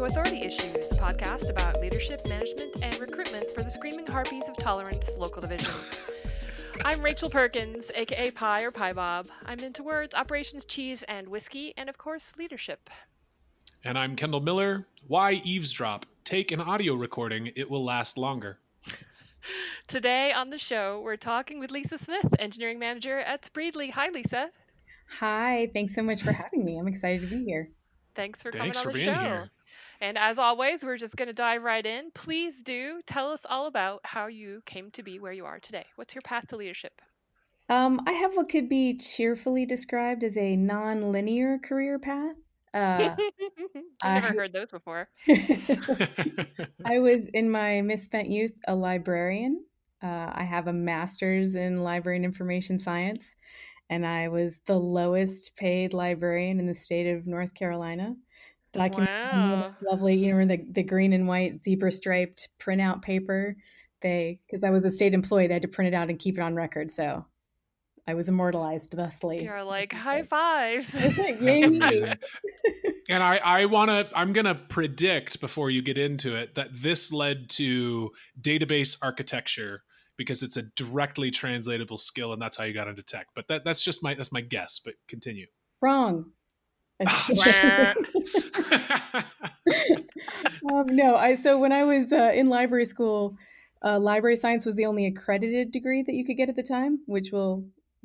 to Authority Issues, a podcast about leadership, management, and recruitment for the Screaming Harpies of Tolerance Local Division. I'm Rachel Perkins, aka Pie or Pie Bob. I'm into words, operations, cheese, and whiskey, and of course, leadership. And I'm Kendall Miller. Why eavesdrop? Take an audio recording, it will last longer. Today on the show, we're talking with Lisa Smith, engineering manager at Spreedly. Hi, Lisa. Hi, thanks so much for having me. I'm excited to be here. Thanks for Thanks coming for on the being show. here. And as always, we're just going to dive right in. Please do tell us all about how you came to be where you are today. What's your path to leadership? Um, I have what could be cheerfully described as a non-linear career path. Uh, I've never I- heard those before. I was in my misspent youth a librarian. Uh, I have a master's in library and information science, and I was the lowest paid librarian in the state of North Carolina. Document Wow. lovely, you know, the the green and white zebra striped printout paper. They because I was a state employee, they had to print it out and keep it on record. So I was immortalized thusly. You're like, high fives. That's it, That's yay me. amazing. and I, I want to, I'm going to predict before you get into it that this led to database architecture because it's a directly translatable skill and that's how you got into tech. But that, that's just my, that's my guess, but continue. Wrong. Um, no, I so when I was uh, in library school, uh, library science was the only accredited degree that you could get at the time, which will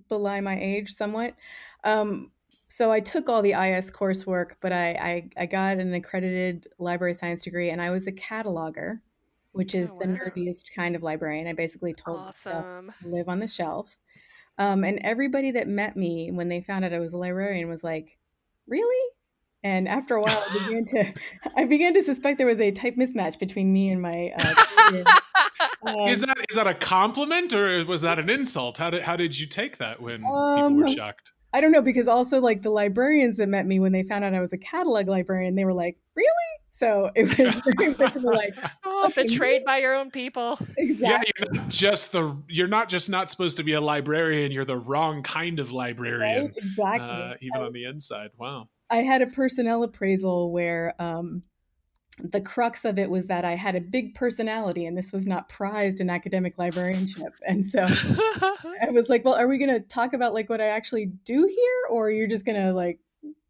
belie my age somewhat. Um, so I took all the IS coursework, but I, I I got an accredited library science degree, and I was a cataloger, which is Oh, the nerdiest kind of librarian. I basically told awesome. to live on the shelf. Um, and everybody that met me when they found out I was a librarian was like, "Really?" And after a while, I began to I began to suspect there was a type mismatch between me and my. Uh, career. is Um, that, is that a compliment or was that an insult? How did, how did you take that when people Um, were shocked? I don't know because also like the librarians that met me when they found out I was a catalog librarian, they were like, "Really?" So it was very much of like, oh, okay, betrayed by your own people. Yeah, exactly. you're not just the, you're not just not supposed to be a librarian. You're the wrong kind of librarian. Right? Exactly. Uh, even I- on the inside. Wow. I had a personnel appraisal where um, the crux of it was that I had a big personality, and this was not prized in academic librarianship. And so I was like, "Well, are we going to talk about like what I actually do here, or you're just going to like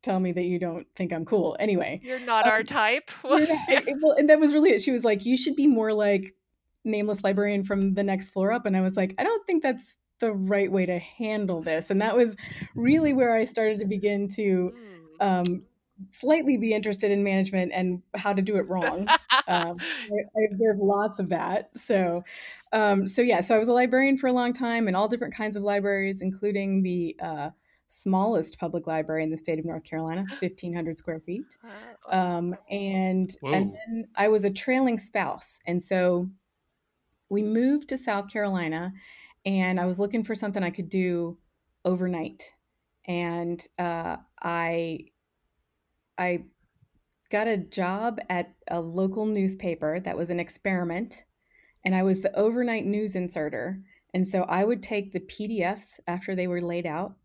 tell me that you don't think I'm cool?" Anyway, You're not Um, our type. not- it- well, and that was really it. She was like, "You should be more like nameless librarian from the next floor up," and I was like, "I don't think that's." the right way to handle this and that was really where i started to begin to Mm. um, slightly be interested in management and how to do it wrong. Um, I, I observed lots of that. So, um, so yeah, so I was a librarian for a long time in all different kinds of libraries, including the uh, smallest public library in the state of North Carolina, 1,500 square feet. Um, and Whoa. and then I was a trailing spouse, and so we moved to South Carolina, and I was looking for something I could do overnight, and uh, I I got a job at a local newspaper that was an experiment, and I was the overnight news inserter, and so I would take the PDFs after they were laid out.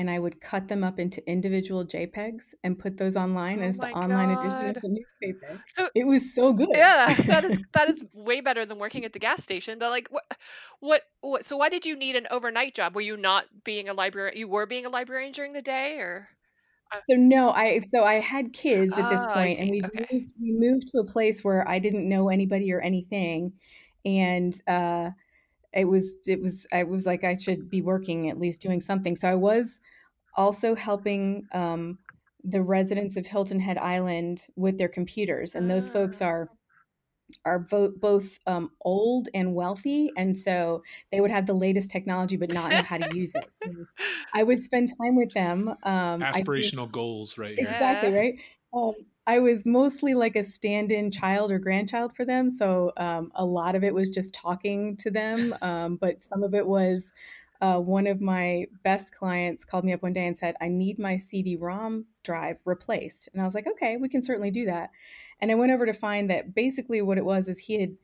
And I would cut them up into individual JPEGs and put those online Oh as the online edition of the newspaper. So- It was so good. yeah, that is that is way better than working at the gas station. But like, what, what, what? So why did you need an overnight job? Were you not being a librarian? You were being a librarian during the day, or So no, I so I had kids at this Oh, point, and we Okay. moved, we moved to a place where I didn't know anybody or anything, and uh, it was it was I was like I should be working at least doing something. So I was also helping um, the residents of Hilton Head Island with their computers, and those folks Ah. are are bo- both um, old and wealthy, and so they would have the latest technology but not know how to use it. So I would spend time with them. Um, I did- Aspirational goals right here. exactly Yeah. right. Um, I was mostly like a stand-in child or grandchild for them, so um, a lot of it was just talking to them, um, but some of it was. Uh, one of my best clients called me up one day and said, I need my CD-ROM drive replaced. And I was like, okay, we can certainly do that. And I went over to find that basically what it was is he had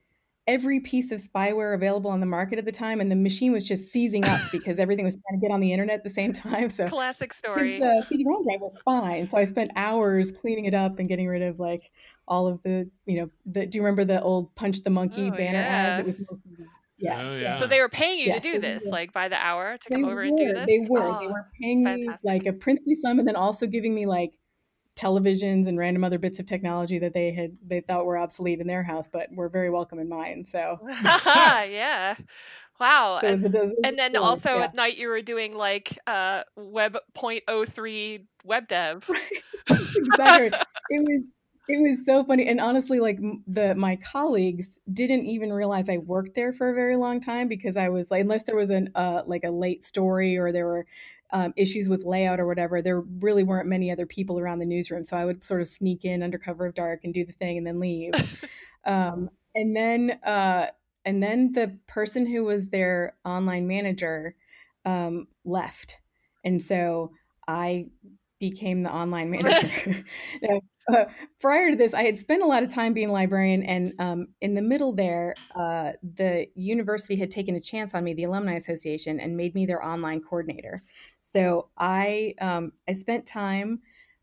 every piece of spyware available on the market at the time, and the machine was just seizing up because everything was trying to get on the internet at the same time. So classic story. His uh, CD-ROM drive was fine, so I spent hours cleaning it up and getting rid of like all of the, you know, the. Do you remember the old Punch the Monkey Oh, banner yeah. ads? It was mostly. Yeah. Oh, yeah. yeah. So they were paying you Yeah, to do this, were- like by the hour, to They come were. over and do this. They were. Oh, they were paying fantastic. me like a princely sum, and then also giving me like televisions and random other bits of technology that they had they thought were obsolete in their house, but were very welcome in mine. So, yeah. Wow. so and, was and then story, also yeah. at night you were doing like uh web 0.03 web dev. exactly. It was it was so funny, and honestly, like the my colleagues didn't even realize I worked there for a very long time because I was like, unless there was an uh, like a late story or there were um, issues with layout or whatever, there really weren't many other people around the newsroom. So I would sort of sneak in under cover of dark and do the thing and then leave. um, and then uh, and then the person who was their online manager um, left, and so I became the online manager. now, uh, prior to this, I had spent a lot of time being a librarian, and um, in the middle there, uh, the university had taken a chance on me, the Alumni Association, and made me their online coordinator. So I um, I spent time.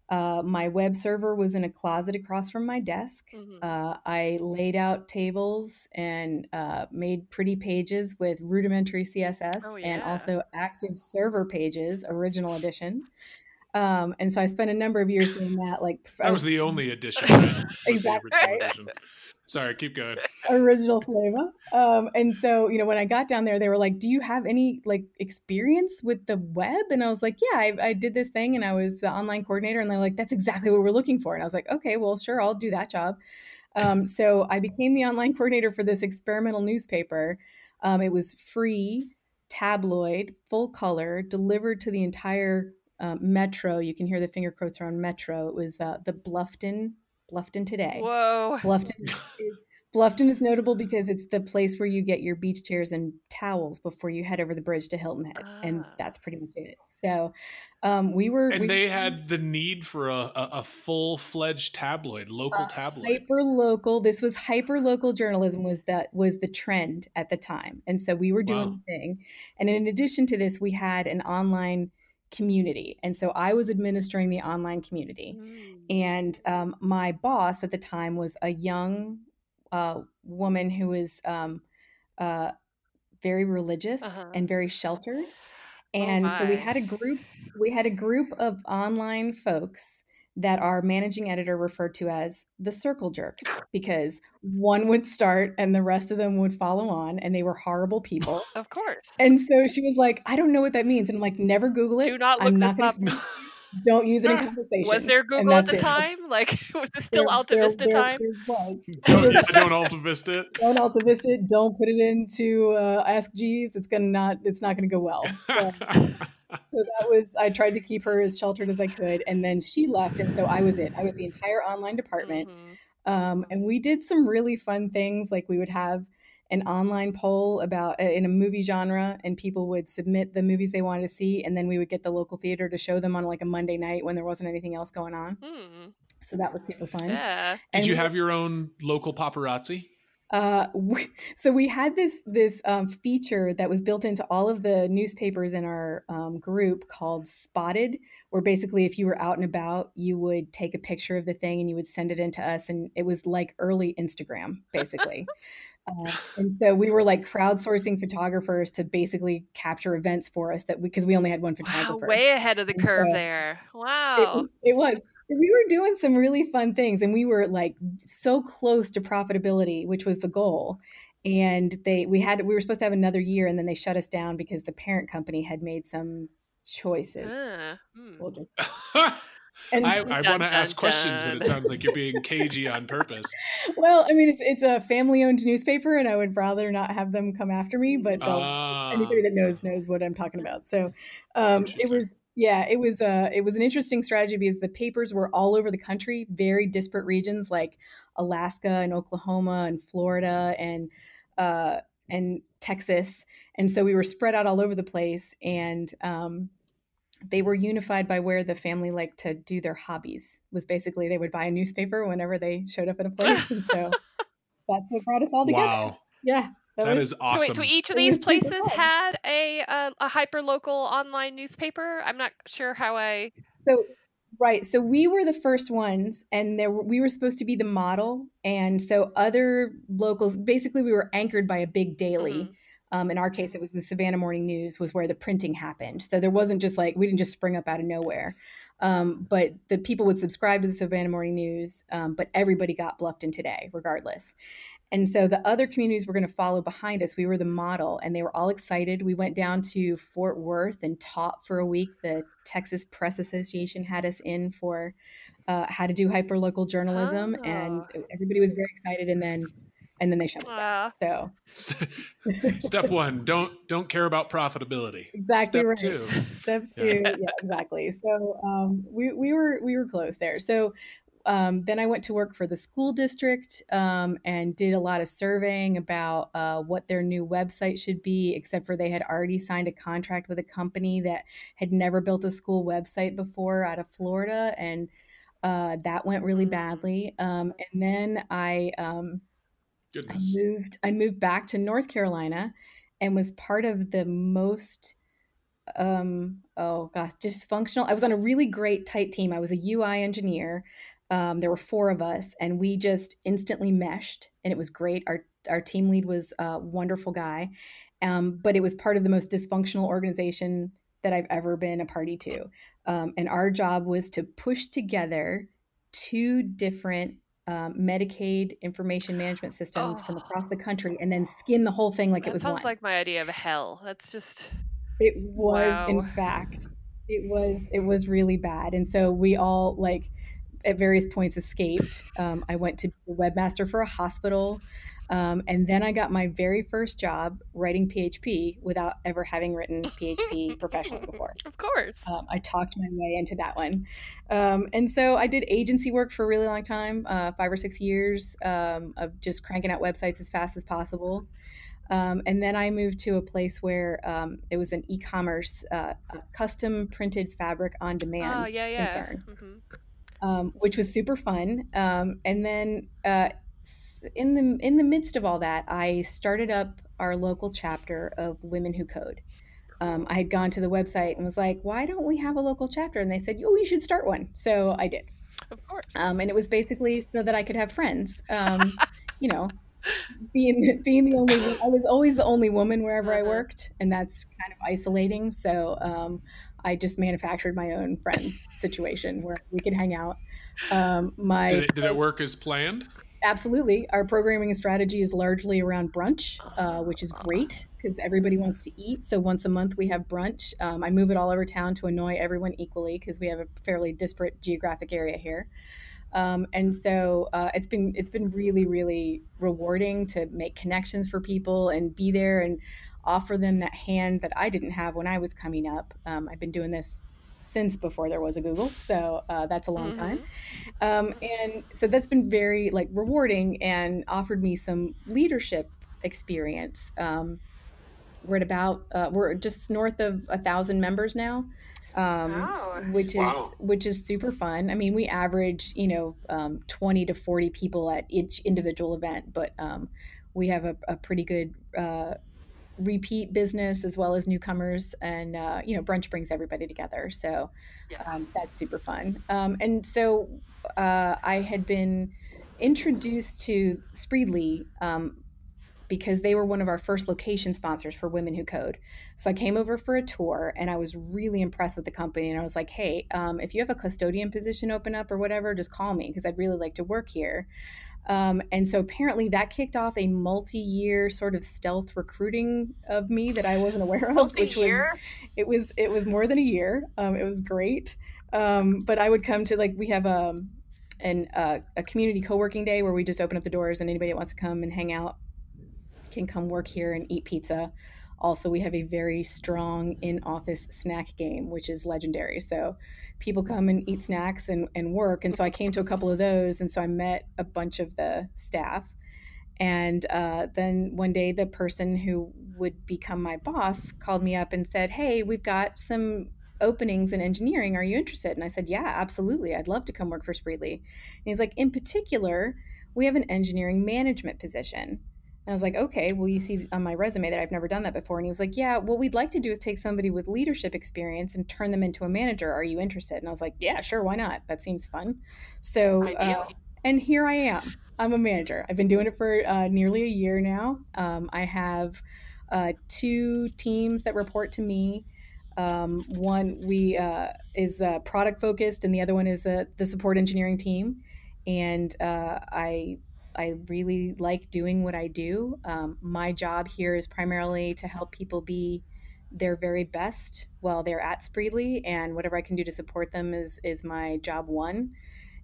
Uh, my web server was in a closet across from my desk. Mhm. Uh, I laid out tables and uh, made pretty pages with rudimentary CSS Oh, and also active server pages, original edition. Um, and so I spent a number of years doing that. Like That was the only edition. Exactly, right? edition. Sorry, keep going. original flavor. Um, and so, you know, when I got down there, they were like, "Do you have any like experience with the web?" And I was like, "Yeah, I, I did this thing, and I was the online coordinator." And they're like, "That's exactly what we're looking for." And I was like, "Okay, well, sure, I'll do that job." Um, so I became the online coordinator for this experimental newspaper. Um, it was free, tabloid, full color, delivered to the entire um, metro. You can hear the finger quotes around metro. It was uh, the Bluffton, Bluffton Today. Whoa. Bluffton is, Bluffton is notable because it's the place where you get your beach chairs and towels before you head over the bridge to Hilton Head, and Ah. that's pretty much it. So, um, we were And we they had the need for a, a, a full fledged tabloid, local Uh, tabloid. hyper local. This was hyper local journalism was that was the trend at the time, and so we were doing Wow. the thing. And in addition to this, we had an online community, and so I was administering the online community. Mm. and um, my boss at the time was a young uh, woman who was um, uh, very religious Uh-huh. and very sheltered Oh and so we had a group we had a group of online folks that our managing editor referred to as the circle jerks because one would start and the rest of them would follow on and they were horrible people Of course. and so she was like i don't know what that means and i'm like never google it Do not look i'm this not going up. to don't use it in conversation Was there Google at the it. time? Like, was this still There- Alta there- Vista there- time? there was. don't, yeah, don't Alta Vista it. Don't Alta Vista it. Don't put it into uh, Ask Jeeves. It's gonna not. It's not gonna go well. So, so that was. I tried to keep her as sheltered as I could, and then she left, and so I was it. I was the entire online department, Mhm. um, and we did some really fun things. Like we would have an online poll about uh, in a movie genre, and people would submit the movies they wanted to see, and then we would get the local theater to show them on like a Monday night when there wasn't anything else going on. Hmm. So that was super fun. Yeah. Did And you have your own local paparazzi? Uh, we, so we had this this um, feature that was built into all of the newspapers in our um, group called Spotted, where basically if you were out and about, you would take a picture of the thing and you would send it in to us, and it was like early Instagram, basically. uh, and so we were like crowdsourcing photographers to basically capture events for us that because we only had one Wow, photographer. way ahead of the And curve so there. Wow. was, it was. We were doing some really fun things, and we were like so close to profitability, which was the goal. And they, we had, we were supposed to have another year, and then they shut us down because the parent company had made some choices. Ah, hmm. We'll just, I, and I so- want to ask dun, questions, but it sounds like you're being cagey on purpose. well, I mean, it's it's a family-owned newspaper, and I would rather not have them come after me. But they'll Ah, anybody that knows knows what I'm talking about. So um, it was yeah, it was uh, it was an interesting strategy because the papers were all over the country, very disparate regions like Alaska and Oklahoma and Florida and uh, and Texas, and so we were spread out all over the place and. Um, they were unified by where the family liked to do their hobbies was basically they would buy a newspaper whenever they showed up at a place and so that's what brought us all together wow. Yeah. That, that was, is awesome. So wait, so each of these places had a, a a hyper local online newspaper. I'm not sure how I. So right, so we were the first ones, and there we were supposed to be the model, and so other locals. Basically, we were anchored by a big daily. Mm-hmm. Um, in our case, it was the Savannah Morning News was where the printing happened. So there wasn't just like we didn't just spring up out of nowhere. Um, but the people would subscribe to the Savannah Morning News, um, but everybody got Bluffton today, regardless. And so the other communities were going to follow behind us. We were the model, and they were all excited. We went down to Fort Worth and taught for a week. The Texas Press Association had us in for uh, how to do hyperlocal journalism, oh. and everybody was very excited. And then and then they shut us down. So step one, don't don't care about profitability. Exactly step right. Two. Step two, yeah. yeah, exactly. So um, we we were we were close there. So um, then I went to work for the school district um, and did a lot of surveying about uh, what their new website should be, except for they had already signed a contract with a company that had never built a school website before out of Florida. And uh, that went really mm. badly. Um, and then I, um, I moved. I moved back to North Carolina, and was part of the most um oh gosh dysfunctional i was on a really great tight team i was a ui engineer um, there were four of us, and we just instantly meshed, and it was great. Our our team lead was a wonderful guy, um, but it was part of the most dysfunctional organization that I've ever been a party to. Um, and our job was to push together two different um, Medicaid information management systems oh. from across the country, and then skin the whole thing like that it was. Sounds one. like my idea of hell. That's just. It was, wow. in fact, it was it was really bad, and so we all like at various points escaped. Um, I went to be a webmaster for a hospital. Um, and then I got my very first job writing PHP without ever having written PHP professionally before. Of course. Um, I talked my way into that one. Um, and so I did agency work for a really long time uh, five or six years um, of just cranking out websites as fast as possible. Um, and then I moved to a place where um, it was an e commerce, uh, custom printed fabric on demand oh, yeah, yeah. concern. Mm-hmm um, which was super fun. Um, and then uh, in the in the midst of all that, I started up our local chapter of Women Who Code. Um, I had gone to the website and was like, "Why don't we have a local chapter?" And they said, "Oh, you should start one." So I did. Of course. Um, and it was basically so that I could have friends. Um, you know, being being the only I was always the only woman wherever uh-huh. I worked, and that's kind of isolating. So um, I just manufactured my own friends situation where we could hang out. Um, my did it, did it, work as planned? Absolutely. Our programming strategy is largely around brunch, uh, which is great because everybody wants to eat. So once a month we have brunch. Um, I move it all over town to annoy everyone equally because we have a fairly disparate geographic area here. Um, and so uh, it's been it's been really really rewarding to make connections for people and be there and offer them that hand that I didn't have when I was coming up. Um, I've been doing this since before there was a Google, so uh, that's a long mm-hmm. time. Um, and so that's been very like rewarding and offered me some leadership experience. Um, we're at about uh, we're just north of a thousand members now. Um, wow. which is wow. which is super fun. I mean, we average you know um, twenty to forty people at each individual event, but um, we have a, a pretty good uh, repeat business as well as newcomers and uh, you know brunch brings everybody together. So yes. um, that's super fun. Um, and so uh, i had been introduced to spreedly um, because they were one of our first location sponsors for women who code. So i came over for a tour and i was really impressed with the company and i was like hey um, if you have a custodian position open up or whatever just call me because i'd really like to work here um, and so apparently that kicked off a multi-year sort of stealth recruiting of me that I wasn't aware of, which was it was it was more than a year. Um, it was great. Um, but I would come to like we have a um, an uh, a community co-working day where we just open up the doors and anybody that wants to come and hang out can come work here and eat pizza. Also, we have a very strong in-office snack game, which is legendary. So people come and eat snacks and, and work. And so I came to a couple of those. And so I met a bunch of the staff. And uh, then one day, the person who would become my boss called me up and said, Hey, we've got some openings in engineering. Are you interested? And I said, Yeah, absolutely. I'd love to come work for Spreedly. And he's like, In particular, we have an engineering management position. And I was like, okay, well, you see on my resume that I've never done that before. And he was like, yeah, what we'd like to do is take somebody with leadership experience and turn them into a manager. Are you interested? And I was like, yeah, sure, why not? That seems fun. So, uh, and here I am. I'm a manager. I've been doing it for uh, nearly a year now. Um, I have uh, two teams that report to me. Um, one we uh, is uh, product focused, and the other one is uh, the support engineering team. And uh, I I really like doing what I do. Um, my job here is primarily to help people be their very best while they're at Spreedly, and whatever I can do to support them is is my job one.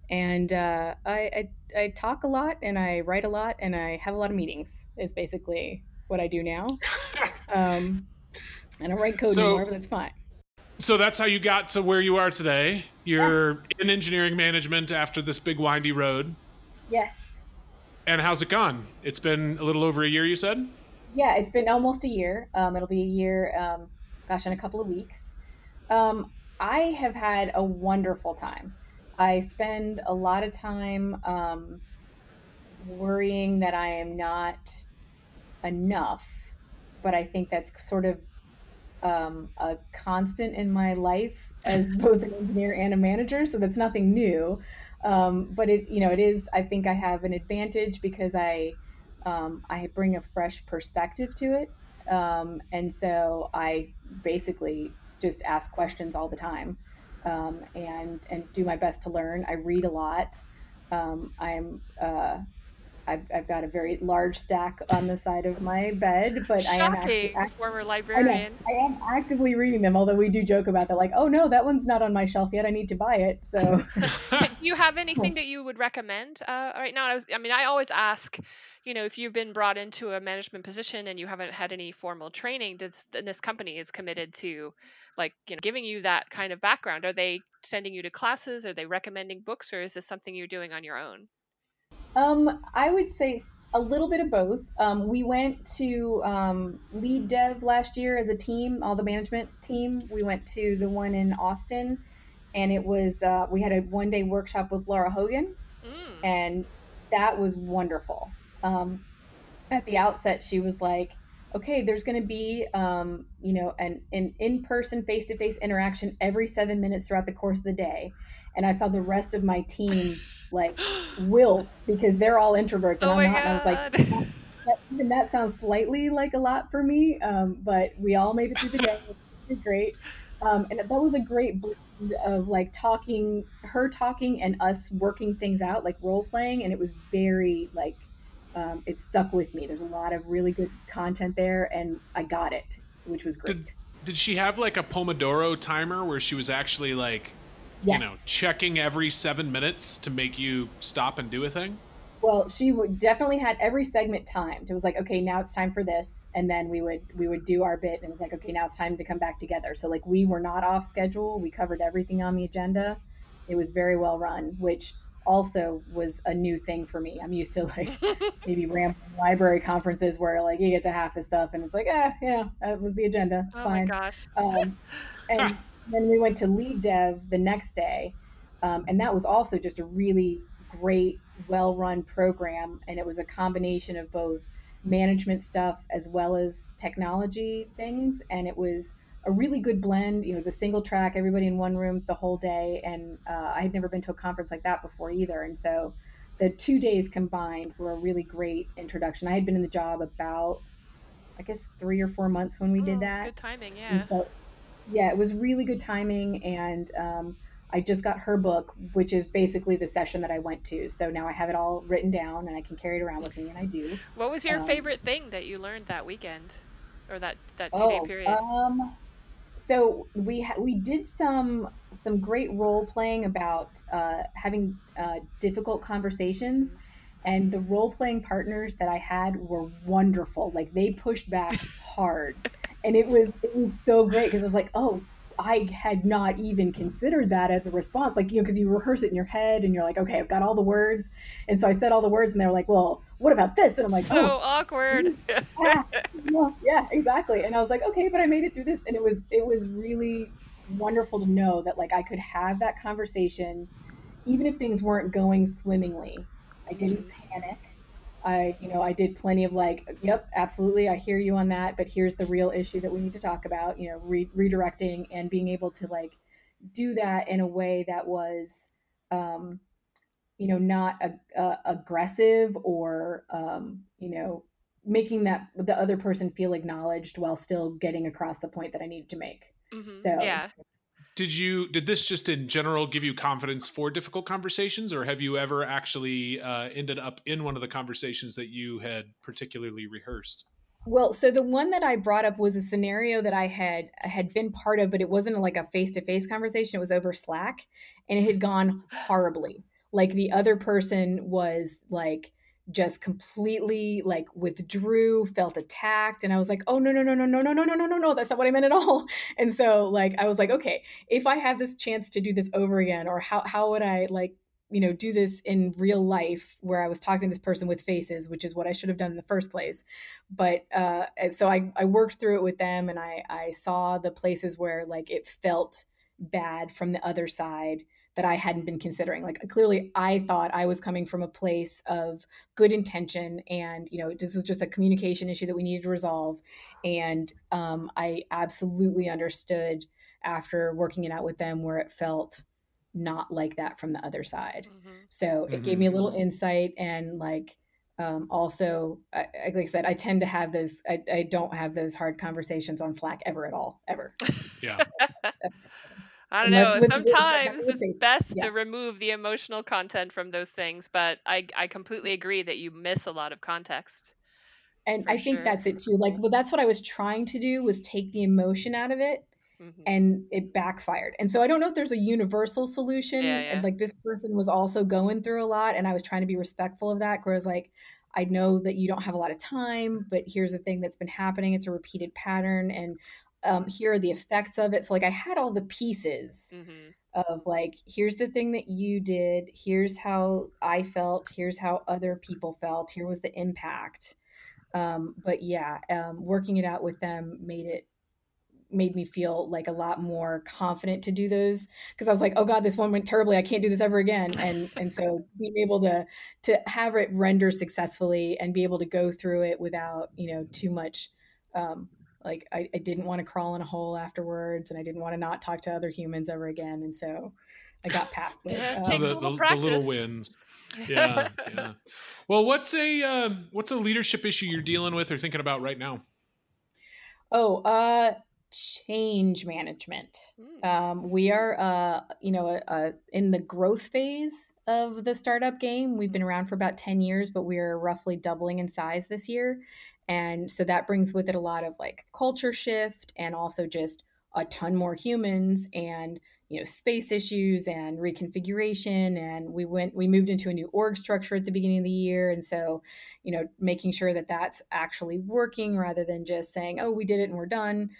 And uh, I, I, I talk a lot, and I write a lot, and I have a lot of meetings. Is basically what I do now. um, I don't write code so, anymore, but it's fine. So that's how you got to where you are today. You're yeah. in engineering management after this big windy road. Yes. And how's it gone? It's been a little over a year, you said? Yeah, it's been almost a year. Um, it'll be a year, um, gosh, in a couple of weeks. Um, I have had a wonderful time. I spend a lot of time um, worrying that I am not enough, but I think that's sort of um, a constant in my life as both an engineer and a manager. So that's nothing new. Um, but it, you know, it is. I think I have an advantage because I, um, I bring a fresh perspective to it, um, and so I basically just ask questions all the time, um, and and do my best to learn. I read a lot. Um, I'm uh, I've, I've got a very large stack on the side of my bed, but Shocking, I am actually act- former librarian. I, I, am actively reading them, although we do joke about that, like, oh no, that one's not on my shelf yet. I need to buy it. So, you have anything that you would recommend uh, right now? I was, I mean, I always ask, you know, if you've been brought into a management position and you haven't had any formal training, this, and this company is committed to, like, you know, giving you that kind of background. Are they sending you to classes? Are they recommending books, or is this something you're doing on your own? Um, I would say a little bit of both. Um, we went to um, Lead Dev last year as a team, all the management team. We went to the one in Austin, and it was uh, we had a one day workshop with Lara Hogan, mm. and that was wonderful. Um, at the outset, she was like, "Okay, there's going to be um, you know an an in person face to face interaction every seven minutes throughout the course of the day." and I saw the rest of my team like wilt because they're all introverts and oh I'm not. And I was like, that, even that sounds slightly like a lot for me, um, but we all made it through the day. It was great, um, and that was a great of like talking, her talking, and us working things out, like role playing, and it was very like. Um, it stuck with me. There's a lot of really good content there, and I got it, which was great. Did, did she have like a Pomodoro timer where she was actually like yes. you know, checking every seven minutes to make you stop and do a thing? Well, she would definitely had every segment timed. It was like, okay, now it's time for this, and then we would we would do our bit, and it was like, okay, now it's time to come back together. So like we were not off schedule. We covered everything on the agenda. It was very well run, which also was a new thing for me. I'm used to like maybe rambling library conferences where like you get to half the stuff and it's like, eh, yeah, that was the agenda. It's oh fine. my gosh. Um, and then we went to lead dev the next day, um, and that was also just a really great, well-run program, and it was a combination of both management stuff as well as technology things, and it was a really good blend. You know, it was a single track, everybody in one room the whole day, and uh, I had never been to a conference like that before either, and so the two days combined were a really great introduction. I had been in the job about, I guess, three or four months when we oh, did that. Good timing, yeah. So yeah, it was really good timing. And um, I just got her book, which is basically the session that I went to. So now I have it all written down and I can carry it around with me, and I do. What was your um, favorite thing that you learned that weekend or that, that two day oh, period? Um, so we ha- we did some some great role playing about uh, having uh, difficult conversations, and the role playing partners that I had were wonderful. Like they pushed back hard, and it was it was so great because I was like, oh, I had not even considered that as a response. Like, you know, because you rehearse it in your head and you're like, okay, I've got all the words. And so I said all the words and they were like, well, what about this? And I'm like, so oh, awkward. yeah, yeah, yeah, exactly. And I was like, okay, but I made it through this. And it was, it was really wonderful to know that like I could have that conversation, even if things weren't going swimmingly. I didn't mm-hmm. panic. I, you know, I did plenty of like, yep, absolutely, I hear you on that, but here's the real issue that we need to talk about. You know, re- redirecting and being able to like do that in a way that was, um, you know, not a, a, aggressive or, um, you know, making that the other person feel acknowledged while still getting across the point that I needed to make. Mm-hmm. So yeah, did you did this just in general give you confidence for difficult conversations or have you ever actually uh, ended up in one of the conversations that you had particularly rehearsed? Well so the one that i brought up was a scenario that i had had been part of but it wasn't like a face-to-face conversation. It was over slack and it had gone horribly. Like the other person was like just completely like withdrew, felt attacked. And I was like, oh, no, no, no, no, no, no, no, no, no, no, no, that's not what I meant at all. And so, like, I was like, okay, if I have this chance to do this over again, or how, how would I like, you know, do this in real life where I was talking to this person with faces, which is what I should have done in the first place. But uh, so I, I worked through it with them and I, I saw the places where like it felt bad from the other side that I hadn't been considering. Like clearly I thought I was coming from a place of good intention and, you know, this was just a communication issue that we needed to resolve. And um, I absolutely understood after working it out with them where it felt not like that from the other side. Mm-hmm. So it mm-hmm. gave me a little insight and like, um, also, I, like I said, I tend to have those. I, I don't have those hard conversations on Slack ever at all, ever. Yeah. I don't know. Sometimes it's best yeah. to remove the emotional content from those things, but I I completely agree that you miss a lot of context. And I think that's it too. Like, well, that's what I was trying to do was take the emotion out of it, mm-hmm. and it backfired. And so I don't know if there's a universal solution. Yeah, yeah. And like this person was also going through a lot, and I was trying to be respectful of that. Whereas like. I know that you don't have a lot of time, but here's the thing that's been happening. It's a repeated pattern. And um, here are the effects of it. So like I had all the pieces mm-hmm. of like, here's the thing that you did, here's how I felt, here's how other people felt, here was the impact. Um, but yeah, um, working it out with them made it made me feel like a lot more confident to do those because I was like, oh god, this one went terribly. I can't do this ever again. And and so being able to to have it render successfully and be able to go through it without you know too much um, like I, I didn't want to crawl in a hole afterwards and I didn't want to not talk to other humans ever again. And so I got past it. Um, so the, the, the, little wins. Yeah. yeah. Well, what's a, uh, what's a leadership issue you're dealing with or thinking about right now? Oh, uh, change management. Hmm. Um, we are, uh, you know, uh, uh, in the growth phase of the startup game. We've been around for about 10 years, but we are roughly doubling in size this year. And so that brings with it a lot of like culture shift and also just a ton more humans and you know space issues and reconfiguration. And we went we moved into a new org structure at the beginning of the year. And so you know making sure that that's actually working rather than just saying oh we did it and we're done.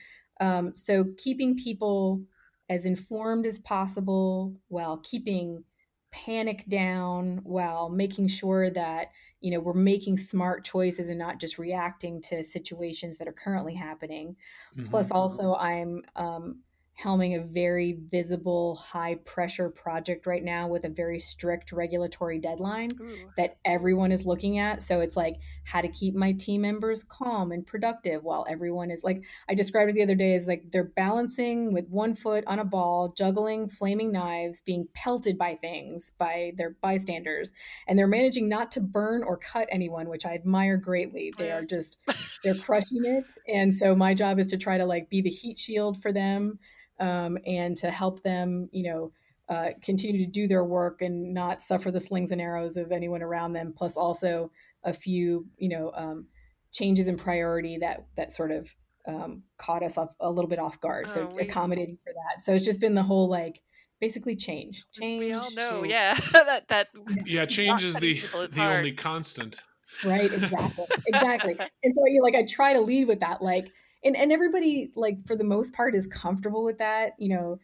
Um, so keeping people as informed as possible while keeping panic down while making sure that you know we're making smart choices and not just reacting to situations that are currently happening mm-hmm. plus also i'm um, helming a very visible, high pressure project right now with a very strict regulatory deadline Ooh. that everyone is looking at. So it's like how to keep my team members calm and productive while everyone is like, I described it the other day as like they're balancing with one foot on a ball, juggling flaming knives, being pelted by things by their bystanders, and they're managing not to burn or cut anyone, which I admire greatly. They are just, they're crushing it. And so my job is to try to like be the heat shield for them um, and to help them, you know, uh, continue to do their work and not suffer the slings and arrows of anyone around them. Plus, also a few, you know, um, changes in priority that that sort of um, caught us off a little bit off guard. Oh, so we, accommodating for that. So it's just been the whole like basically change. Change. We all know, so, yeah, that that. Yeah, change is the the hard. only constant. Right. Exactly. exactly. And so you like I try to lead with that, like and and everybody like for the most part is comfortable with that you know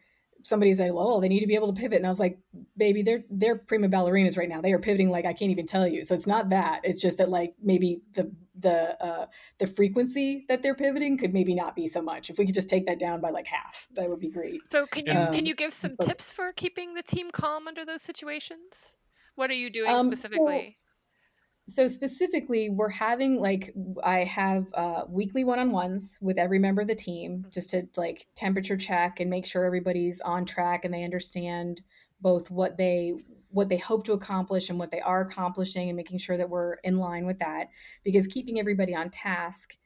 somebody said well they need to be able to pivot. And i was like baby they're they're prima ballerinas right now. They are pivoting like i can't even tell you. So it's not that. It's just that like maybe the the uh the frequency that they're pivoting could maybe not be so much. If we could just take that down by like half that would be great. So can you um, can you give some but, tips for keeping the team calm under those situations? What are you doing um, specifically? so specifically we're having like i have uh, weekly one-on-ones with every member of the team just to like temperature check and make sure everybody's on track and they understand both what they what they hope to accomplish and what they are accomplishing and making sure that we're in line with that because keeping everybody on task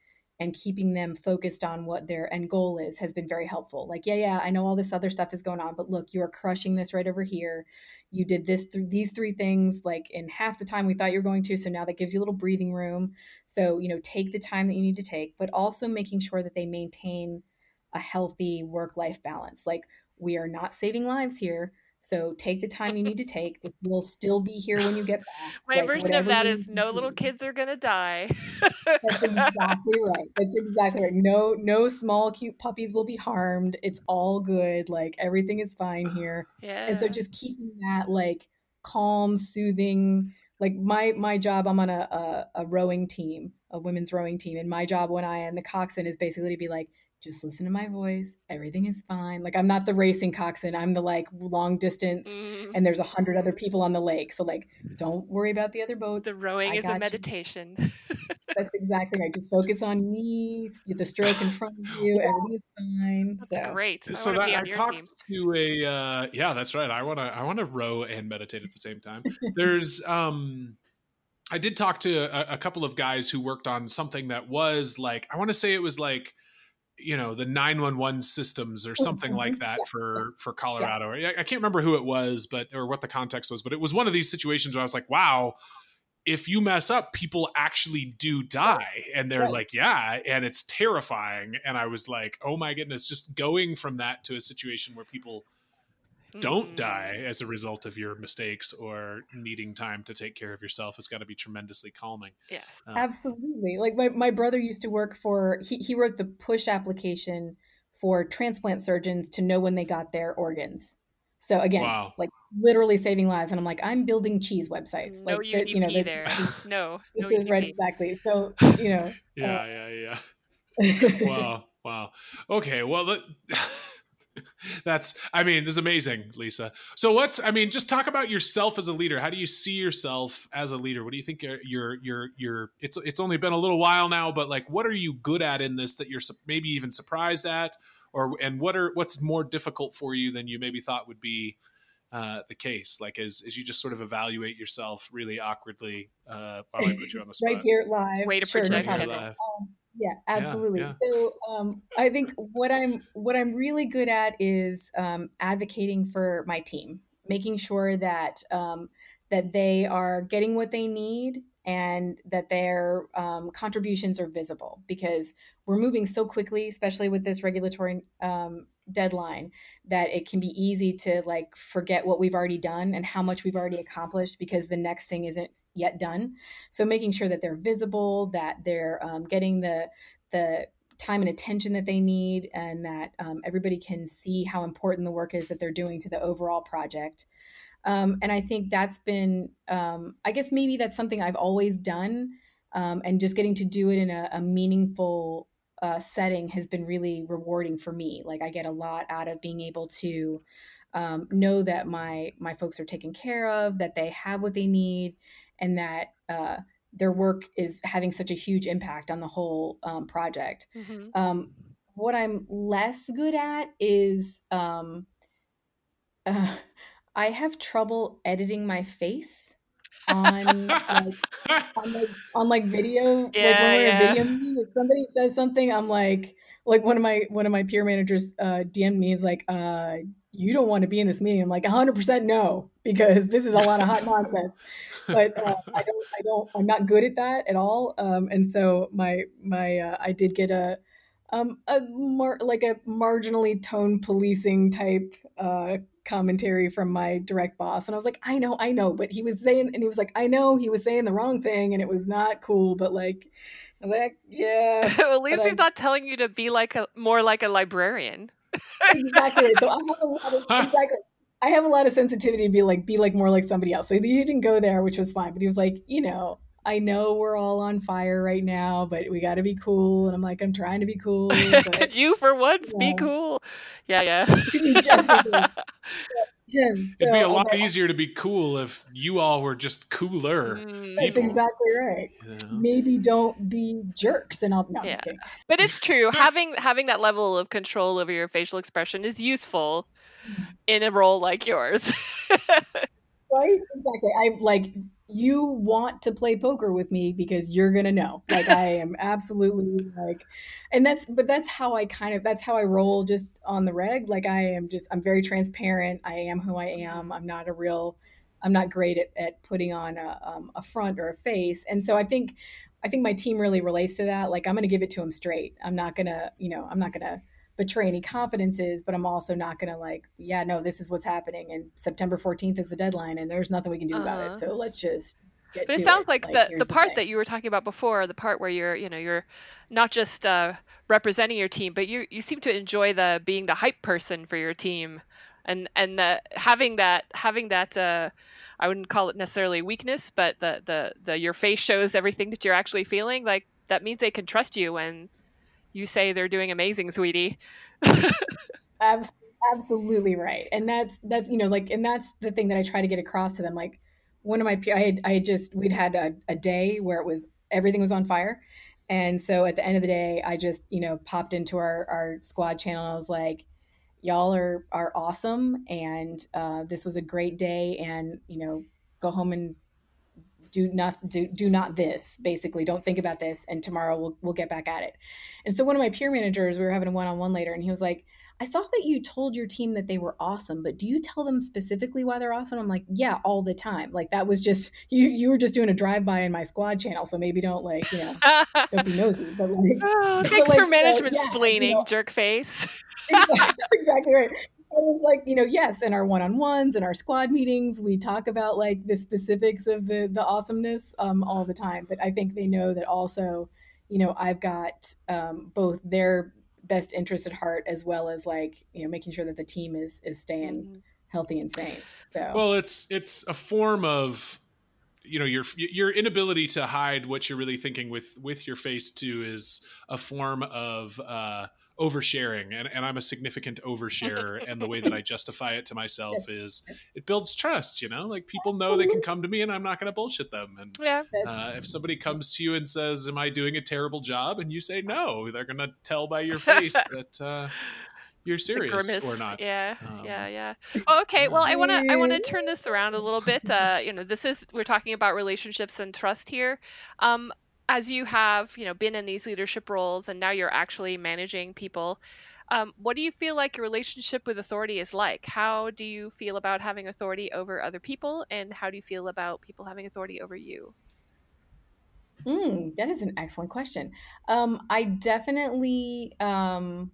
and keeping them focused on what their end goal is has been very helpful. Like yeah yeah i know all this other stuff is going on but look you are crushing this right over here. You did this through these three things like in half the time we thought you were going to so now that gives you a little breathing room. So you know take the time that you need to take but also making sure that they maintain a healthy work life balance. Like we are not saving lives here so take the time you need to take. This will still be here when you get back. My like, version of that is no little kids are gonna die. That's exactly right. That's exactly right. No, no small cute puppies will be harmed. It's all good. Like everything is fine oh, here. Yeah. And so just keeping that like calm, soothing. Like my my job, I'm on a, a, a rowing team, a women's rowing team, and my job when I am the coxswain is basically to be like, just listen to my voice. Everything is fine. Like I'm not the racing coxswain. I'm the like long distance, mm. and there's a hundred other people on the lake. So like, don't worry about the other boats. The rowing I is a meditation. That's exactly right. Just focus on me, Get the stroke in front of you. Everything is fine. That's so. great. I so that, I talked team. to a uh, yeah, that's right. I want to I want to row and meditate at the same time. There's um. I did talk to a, a couple of guys who worked on something that was like I want to say it was like you know the 911 systems or something like mm-hmm. that for for colorado yeah. i can't remember who it was but or what the context was but it was one of these situations where i was like wow if you mess up people actually do die and they're right. like yeah and it's terrifying and i was like oh my goodness just going from that to a situation where people don't die mm. as a result of your mistakes or needing time to take care of yourself has got to be tremendously calming. Yes. Um, Absolutely. Like my, my brother used to work for, he, he wrote the push application for transplant surgeons to know when they got their organs. So again, wow. like literally saving lives. And I'm like, I'm building cheese websites. No like, UDP you know, there. no. This no is UDP. right. Exactly. So, you know. yeah, uh, yeah, yeah. wow. Wow. Okay. Well, That's, I mean, this is amazing, Lisa. So, what's, I mean, just talk about yourself as a leader. How do you see yourself as a leader? What do you think you're, you're, you're, you're it's, it's only been a little while now, but like, what are you good at in this that you're maybe even surprised at? Or, and what are, what's more difficult for you than you maybe thought would be uh, the case? Like, as, as you just sort of evaluate yourself really awkwardly, uh, while I put you on the spot. right here live. Way to sure, project. No yeah absolutely yeah, yeah. so um, i think what i'm what i'm really good at is um, advocating for my team making sure that um, that they are getting what they need and that their um, contributions are visible because we're moving so quickly especially with this regulatory um, deadline that it can be easy to like forget what we've already done and how much we've already accomplished because the next thing isn't yet done. So making sure that they're visible, that they're um, getting the the time and attention that they need, and that um, everybody can see how important the work is that they're doing to the overall project. Um, and I think that's been, um, I guess maybe that's something I've always done, um, and just getting to do it in a, a meaningful uh, setting has been really rewarding for me. Like I get a lot out of being able to um, know that my my folks are taken care of, that they have what they need, and that uh, their work is having such a huge impact on the whole um, project. Mm-hmm. Um, what I'm less good at is um, uh, I have trouble editing my face on like on like, on like video yeah, like when we're yeah. video meeting, if somebody says something i'm like like one of my one of my peer managers uh dm'd me is like uh you don't want to be in this meeting i'm like 100% no because this is a lot of hot nonsense but uh, i don't i don't i'm not good at that at all um and so my my uh, i did get a um a more like a marginally tone policing type uh commentary from my direct boss and i was like i know i know but he was saying and he was like i know he was saying the wrong thing and it was not cool but like i was like yeah well, at least he's I, not telling you to be like a more like a librarian exactly so i have a lot of exactly i have a lot of sensitivity to be like be like more like somebody else so he didn't go there which was fine but he was like you know I know we're all on fire right now, but we got to be cool. And I'm like, I'm trying to be cool. But, Could you, for once, yeah. be cool? Yeah, yeah. him. It'd be a lot okay, easier to be cool if you all were just cooler Mm. That's exactly right. you know? Maybe don't be jerks, and I'll no, I'm Yeah. But it's true. having having that level of control over your facial expression is useful in a role like yours. Right? Exactly. I like you want to play poker with me because you're gonna know. Like I am absolutely like and that's but that's how I kind of that's how I roll just on the reg. Like I am just I'm very transparent. I am who I am. I'm not a real I'm not great at, at putting on a, um, a front or a face. And so I think I think my team really relates to that. Like I'm gonna give it to them straight. I'm not gonna, you know, I'm not gonna betray any confidences, but I'm also not going to like, yeah, no, this is what's happening. And September 14th is the deadline and there's nothing we can do about Uh-huh. it. So let's just get But it sounds like, the the part thing. that you were talking about before, the part where you're, you know, you're not just uh, representing your team, but you you seem to enjoy the being the hype person for your team, and and the, having that having that uh, I wouldn't call it necessarily weakness, but the the the your face shows everything that you're actually feeling. Like that means they can trust you when you say they're doing amazing, sweetie. Absolutely right. And that's, that's, you know, like, and that's the thing that I try to get across to them. Like one of my, I had, I had just, we'd had a, a day where it was, everything was on fire. And so at the end of the day, I just, you know, popped into our, our squad channel. And I was like, y'all are, are awesome. And uh, this was a great day. And, you know, go home and do not do, do not this basically. Don't think about this and tomorrow we'll, we'll get back at it. And so one of my peer managers we were having a one-on-one later and he was like i saw that you told your team that they were awesome but do you tell them specifically why they're awesome? I'm like yeah all the time. Like that was just you you were just doing a drive-by in my squad channel so maybe don't like you know don't be nosy but like Oh, but thanks like, for uh, management yeah, you splaining, know, jerk face. That's exactly right. I was like, you know, yes, in our one-on-ones and our squad meetings, we talk about like the specifics of the the awesomeness um, all the time. But I think they know that also, you know, I've got um, both their best interest at heart as well as like you know making sure that the team is is staying Mhm. healthy and sane. So Well, it's it's a form of you know your your inability to hide what you're really thinking with with your face too is a form of uh oversharing and, and i'm a significant oversharer and the way that i justify it to myself is it builds trust you know like people know they can come to me and i'm not going to bullshit them and Yeah. uh, if somebody comes to you and says am i doing a terrible job and you say no they're going to tell by your face that uh, you're serious or not Yeah, Um, yeah, yeah. Oh, okay, well, I wanna I wanna turn this around a little bit. Uh, you know, this is we're talking about relationships and trust here. Um, as you have, you know, been in these leadership roles and now you're actually managing people, um, what do you feel like your relationship with authority is like? How do you feel about having authority over other people, and how do you feel about people having authority over you? Mm, that is an excellent question. Um, I definitely, um,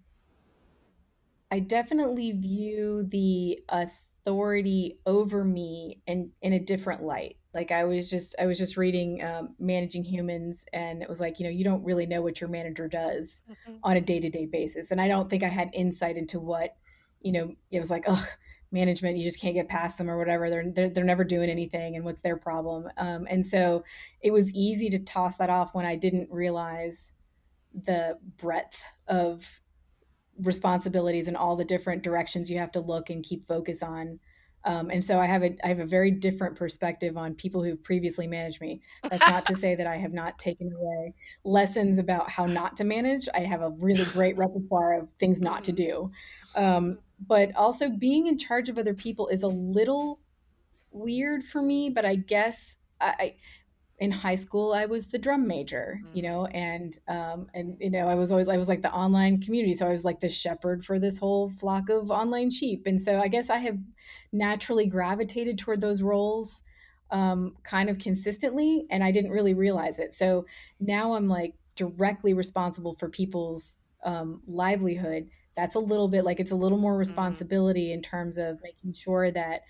I definitely view the authority over me in in a different light. Like I was just, I was just reading um, Managing Humans, and it was like, you know, you don't really know what your manager does Mhm. on a day to day basis, and I don't think I had insight into what, you know, it was like, oh, management, you just can't get past them or whatever. They're they're, they're never doing anything, and what's their problem? Um, and so it was easy to toss that off when I didn't realize the breadth of responsibilities and all the different directions you have to look and keep focus on. Um, and so I have a I have a very different perspective on people who've previously managed me. That's not to say that I have not taken away lessons about how not to manage. I have a really great repertoire of things not to do. Um, but also being in charge of other people is a little weird for me. But I guess I, I in high school I was the drum major, you know, and um, and you know I was always I was like the online community, so I was like the shepherd for this whole flock of online sheep, and so I guess I have naturally gravitated toward those roles um, kind of consistently, and I didn't really realize it. So now I'm like directly responsible for people's um, livelihood. That's a little bit like it's a little more responsibility in terms of making sure that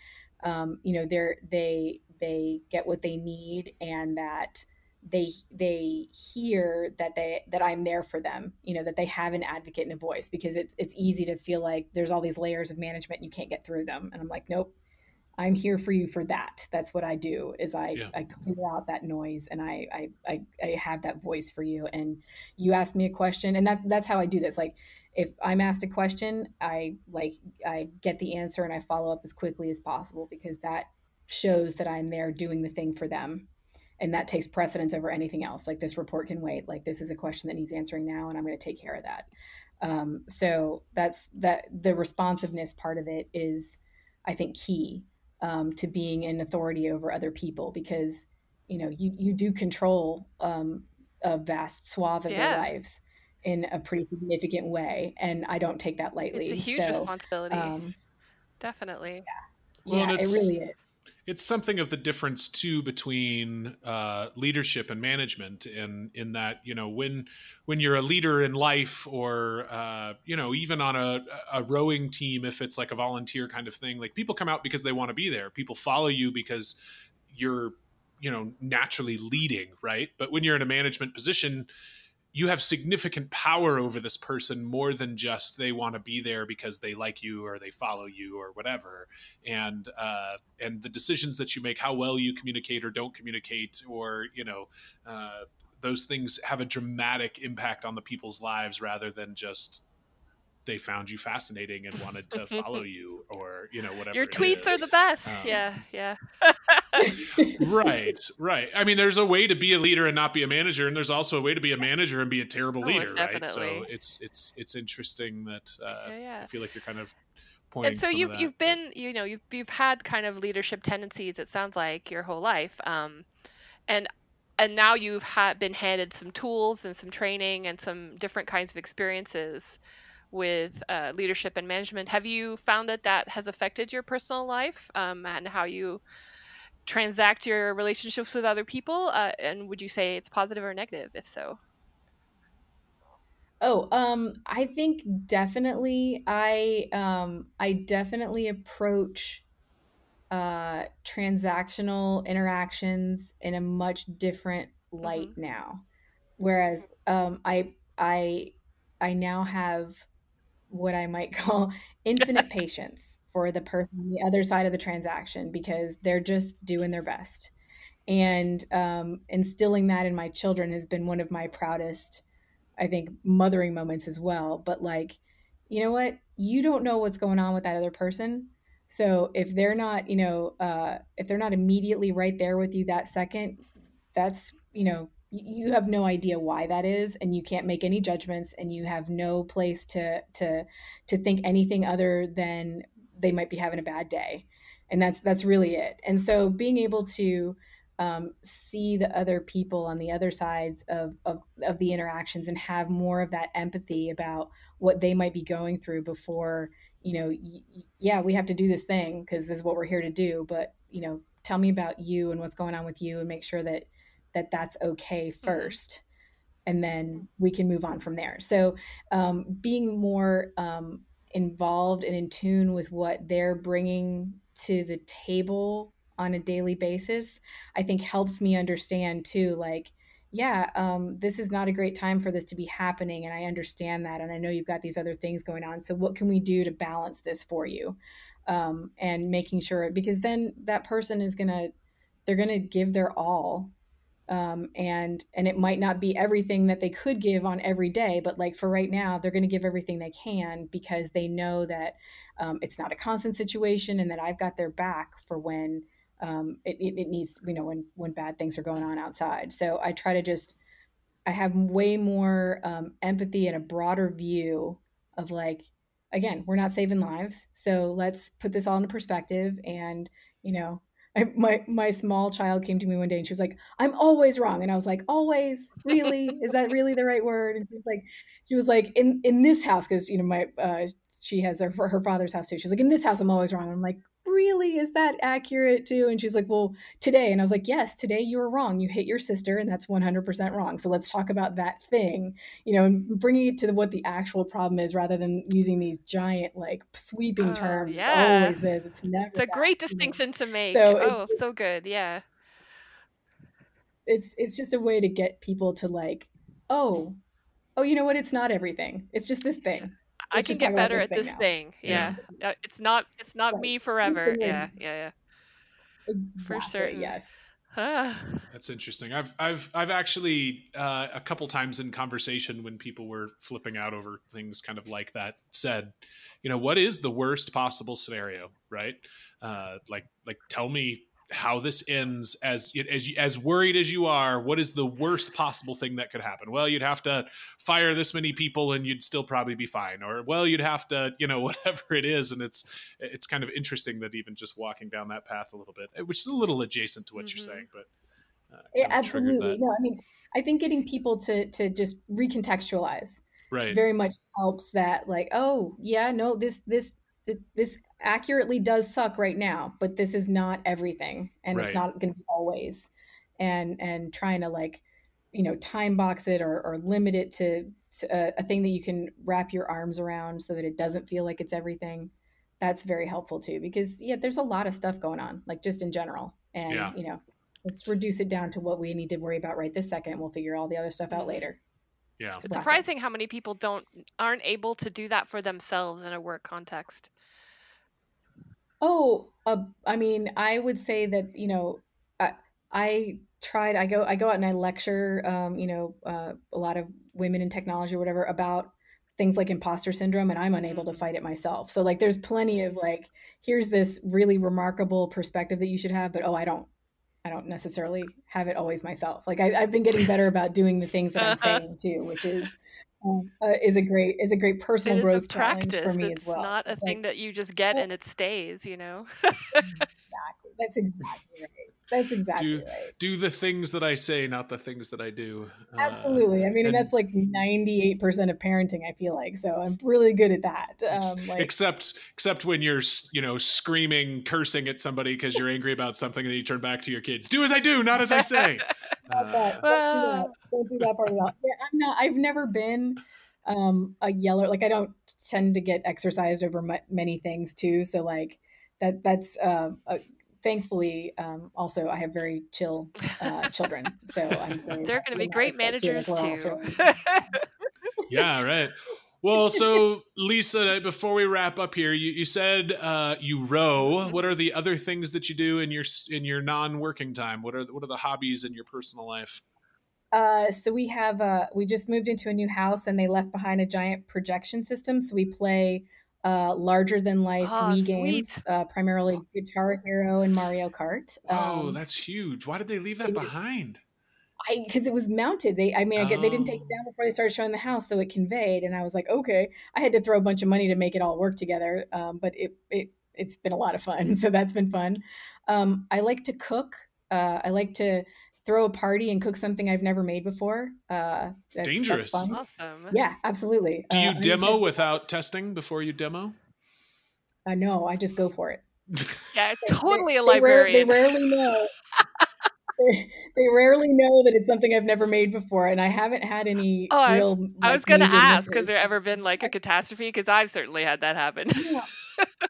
um, you know they're they they get what they need and that they they hear that they that I'm there for them you know that they have an advocate and a voice because it's it's easy to feel like there's all these layers of management and you can't get through them and I'm like nope I'm here for you for that. That's what I do is I, yeah. I clear out that noise and I, I, I, I, have that voice for you. And you ask me a question and that, that's how I do this. Like if I'm asked a question, I like, I get the answer and I follow up as quickly as possible because that shows that I'm there doing the thing for them. And that takes precedence over anything else. Like this report can wait. Like this is a question that needs answering now, and I'm going to take care of that. Um, so that's that. The responsiveness part of it is, I think, key um, to being an authority over other people because you know you you do control um, a vast swath of yeah. their lives in a pretty significant way, and I don't take that lightly. It's a huge so, responsibility. Um, Definitely. Yeah, well, yeah it really is it's something of the difference too between uh, leadership and management in in that you know when when you're a leader in life or uh, you know even on a, a rowing team if it's like a volunteer kind of thing like people come out because they want to be there. People follow you because you're you know naturally leading right? But when you're in a management position you have significant power over this person more than just they want to be there because they like you or they follow you or whatever. And uh, and the decisions that you make how well you communicate or don't communicate or you know uh, those things have a dramatic impact on the people's lives rather than just they found you fascinating and wanted to follow you or you know whatever your tweets are the best. Um, yeah yeah. Right right. I mean there's a way to be a leader and not be a manager and there's also a way to be a manager and be a terrible oh, leader right? So it's it's it's interesting that uh, yeah, yeah. i feel like you're kind of pointing and so you've you've been you know you've you've had kind of leadership tendencies it sounds like your whole life um and and now you've had been handed some tools and some training and some different kinds of experiences with uh, leadership and management. Have you found that that has affected your personal life um, and how you transact your relationships with other people? Uh, and would you say it's positive or negative, if so? Oh, um, I think definitely. I um, I definitely approach uh, transactional interactions in a much different light mm-hmm. now. Whereas um, I I I now have what I might call infinite patience for the person on the other side of the transaction because they're just doing their best. And um, instilling that in my children has been one of my proudest, I think, mothering moments as well. But like, you know what? You don't know what's going on with that other person. So if they're not, you know, uh, if they're not immediately right there with you that second, that's, you know, you have no idea why that is and you can't make any judgments and you have no place to to to think anything other than they might be having a bad day. And that's that's really it. And so being able to um, see the other people on the other sides of, of, of the interactions and have more of that empathy about what they might be going through before you know y- yeah we have to do this thing because this is what we're here to do but you know tell me about you and what's going on with you and make sure that that that's okay 1st mm-hmm. and then we can move on from there. So um, being more um, involved and in tune with what they're bringing to the table on a daily basis i think helps me understand too like yeah um, this is not a great time for this to be happening and i understand that and i know you've got these other things going on. So what can we do to balance this for you? Um, and making sure because then that person is gonna they're gonna give their all um, and and it might not be everything that they could give on every day but like for right now they're going to give everything they can because they know that um, it's not a constant situation and that i've got their back for when um, it, it, it, needs you know when when bad things are going on outside. So i try to just i have way more um, empathy and a broader view of like again we're not saving lives so let's put this all into perspective and you know I, my my small child came to me one day and she was like, "I'm always wrong," and I was like, "Always? Really? Is that really the right word?" And she was like, "She was like in in this house because you know my uh, she has her her father's house too. She was like, in this house, I'm always wrong." I'm like, really is that accurate too? And she's like well today. And i was like yes today you were wrong. You hit your sister and that's 100% wrong. So let's talk about that thing. You know and bringing it to the, what the actual problem is rather than using these giant like sweeping uh, terms. Yeah. it's always this. It's never it's a that, great distinction to make. So oh so good. Yeah. It's it's just a way to get people to like oh oh you know what? It's not everything. It's just this thing I can get better at this thing. thing. Yeah. yeah. Uh, it's not it's not right. me forever. Yeah. Yeah. Yeah. for certain. Yes. That's interesting. I've I've I've actually uh, a couple times in conversation when people were flipping out over things kind of like that said, you know, what is the worst possible scenario, right? Uh, like like tell me how this ends as as as worried as you are what is the worst possible thing that could happen? Well you'd have to fire this many people and you'd still probably be fine. Or well you'd have to you know whatever it is. And it's it's kind of interesting that even just walking down that path a little bit which is a little adjacent to what mm-hmm. you're saying but uh, yeah, absolutely. no i mean i think getting people to to just recontextualize right. very much helps that like oh yeah no this this this accurately does suck right now, but this is not everything, and right. it's not going to be always. And and trying to like, you know, time box it or, or limit it to, to a, a, thing that you can wrap your arms around so that it doesn't feel like it's everything. That's very helpful too, because yeah, there's a lot of stuff going on, like just in general, and yeah. you know, let's reduce it down to what we need to worry about right this second, and we'll figure all the other stuff out mm-hmm. later. Yeah. It's surprising how many people don't aren't able to do that for themselves in a work context. Oh, uh, I mean, I would say that you know, I, I tried. I go, I go out and I lecture. Um, you know, uh, a lot of women in technology or whatever about things like imposter syndrome, and I'm unable to mm-hmm. fight it myself. So like, there's plenty of like, here's this really remarkable perspective that you should have, but oh, I don't. I don't necessarily have it always myself. Like I, have been getting better about doing the things that I'm saying too, which is uh, is a great is a great personal growth practice for me it's as well. not a thing that you just get and it stays, you know. exactly. That's exactly right. That's exactly do, right. Do the things that I say, not the things that I do. Uh, Absolutely. I mean, and, that's like ninety-eight percent of parenting. I feel like so. I'm really good at that. Um, like, except, except when you're, you know, screaming, cursing at somebody because you're angry about something, and you turn back to your kids. Do as I do, not as I say. uh, don't, do that. don't do that part at all. I'm not. I've never been um, a yeller. Like I don't tend to get exercised over m- many things too. So like that that's uh, a, thankfully, um, also I have very chill uh, children, so I'm they're going to be great managers too. yeah, right. Well, so Lisa, before we wrap up here, you, you said uh, you row. What are the other things that you do in your in your non-working time? What are what are the hobbies in your personal life? Uh, so we have uh, we just moved into a new house, and they left behind a giant projection system. So we play uh, larger than life oh, Wii games, uh, primarily Guitar Hero and Mario Kart. Oh, um, that's huge! Why did they leave that behind? I because it was mounted. They, I mean, I get, they didn't take it down oh. before they started showing the house, so it conveyed. And I was like, okay, I had to throw a bunch of money to make it all work together, um, but it, it, it's been a lot of fun. So that's been fun. Um, I like to cook. Uh, I like to throw a party and cook something I've never made before. Uh, that's, Dangerous. That's awesome. Yeah, absolutely. Do you uh, demo without testing before you demo? Uh, no, I just go for it. Yeah, totally they, a librarian. They, rarely, they rarely know. they, they, rarely know that it's something I've never made before, and I haven't had any. Oh, real, I was, like, was going to ask, has there ever been like a catastrophe? Because I've certainly had that happen. Yeah.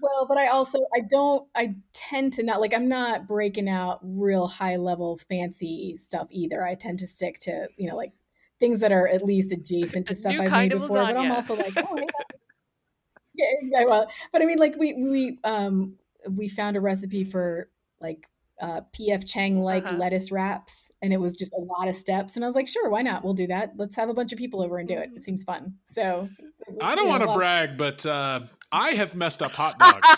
Well, but I also I don't I tend to not like I'm not breaking out real high level fancy stuff either. I tend to stick to, you know, like things that are at least adjacent to stuff I've made before. But I'm also like, oh, yeah, exactly. Well, but I mean, like we we um we found a recipe for like uh, PF Chang like uh-huh. lettuce wraps, and it was just a lot of steps. And I was like, sure, why not? We'll do that. Let's have a bunch of people over and do it. It mm-hmm. seems fun. So I don't want to brag, but uh, I have messed up hot dogs.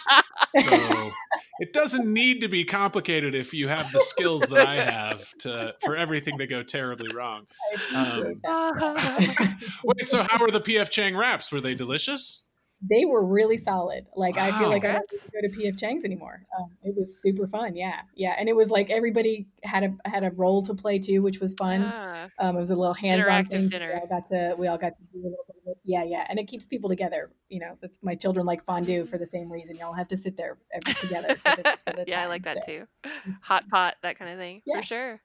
so it doesn't need to be complicated if you have the skills that I have to for everything to go terribly wrong. Um, wait, so how were the PF Chang wraps? Were they delicious? They were really solid. Like wow. I feel like I don't go to PF Chang's anymore. Um, it was super fun. Yeah, yeah, and it was like everybody had a had a role to play too, which was fun. Ah, um, it was a little hands-on thing. Dinner. We all got to we all got to do a little bit of it. Yeah, yeah, and it keeps people together. You know, that's my children like fondue for the same reason. Y'all have to sit there together. For this, for the yeah, time, I like that so. too. Hot pot, that kind of thing, yeah. for sure.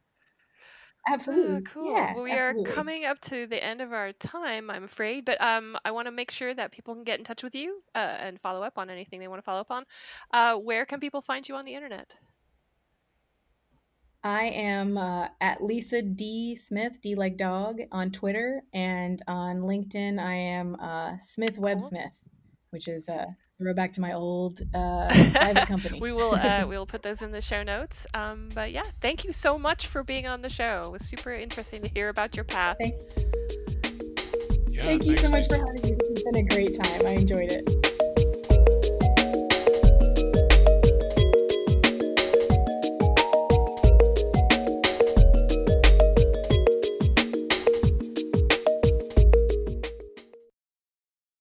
Absolutely. Oh, cool. Yeah, well, we absolutely. are coming up to the end of our time, I'm afraid, but um, I want to make sure that people can get in touch with you uh, and follow up on anything they want to follow up on. Uh, where can people find you on the internet? I am uh, at Lisa D Smith, D like dog, on Twitter, and on LinkedIn, I am uh, Smith Web. Smith which is a throwback to my old uh, private company. we will uh, we will put those in the show notes. Um, but yeah, thank you so much for being on the show. It was super interesting to hear about your path. Thanks. Yeah, Thank you thanks, so much Stacey. for having me. This has been a great time. I enjoyed it.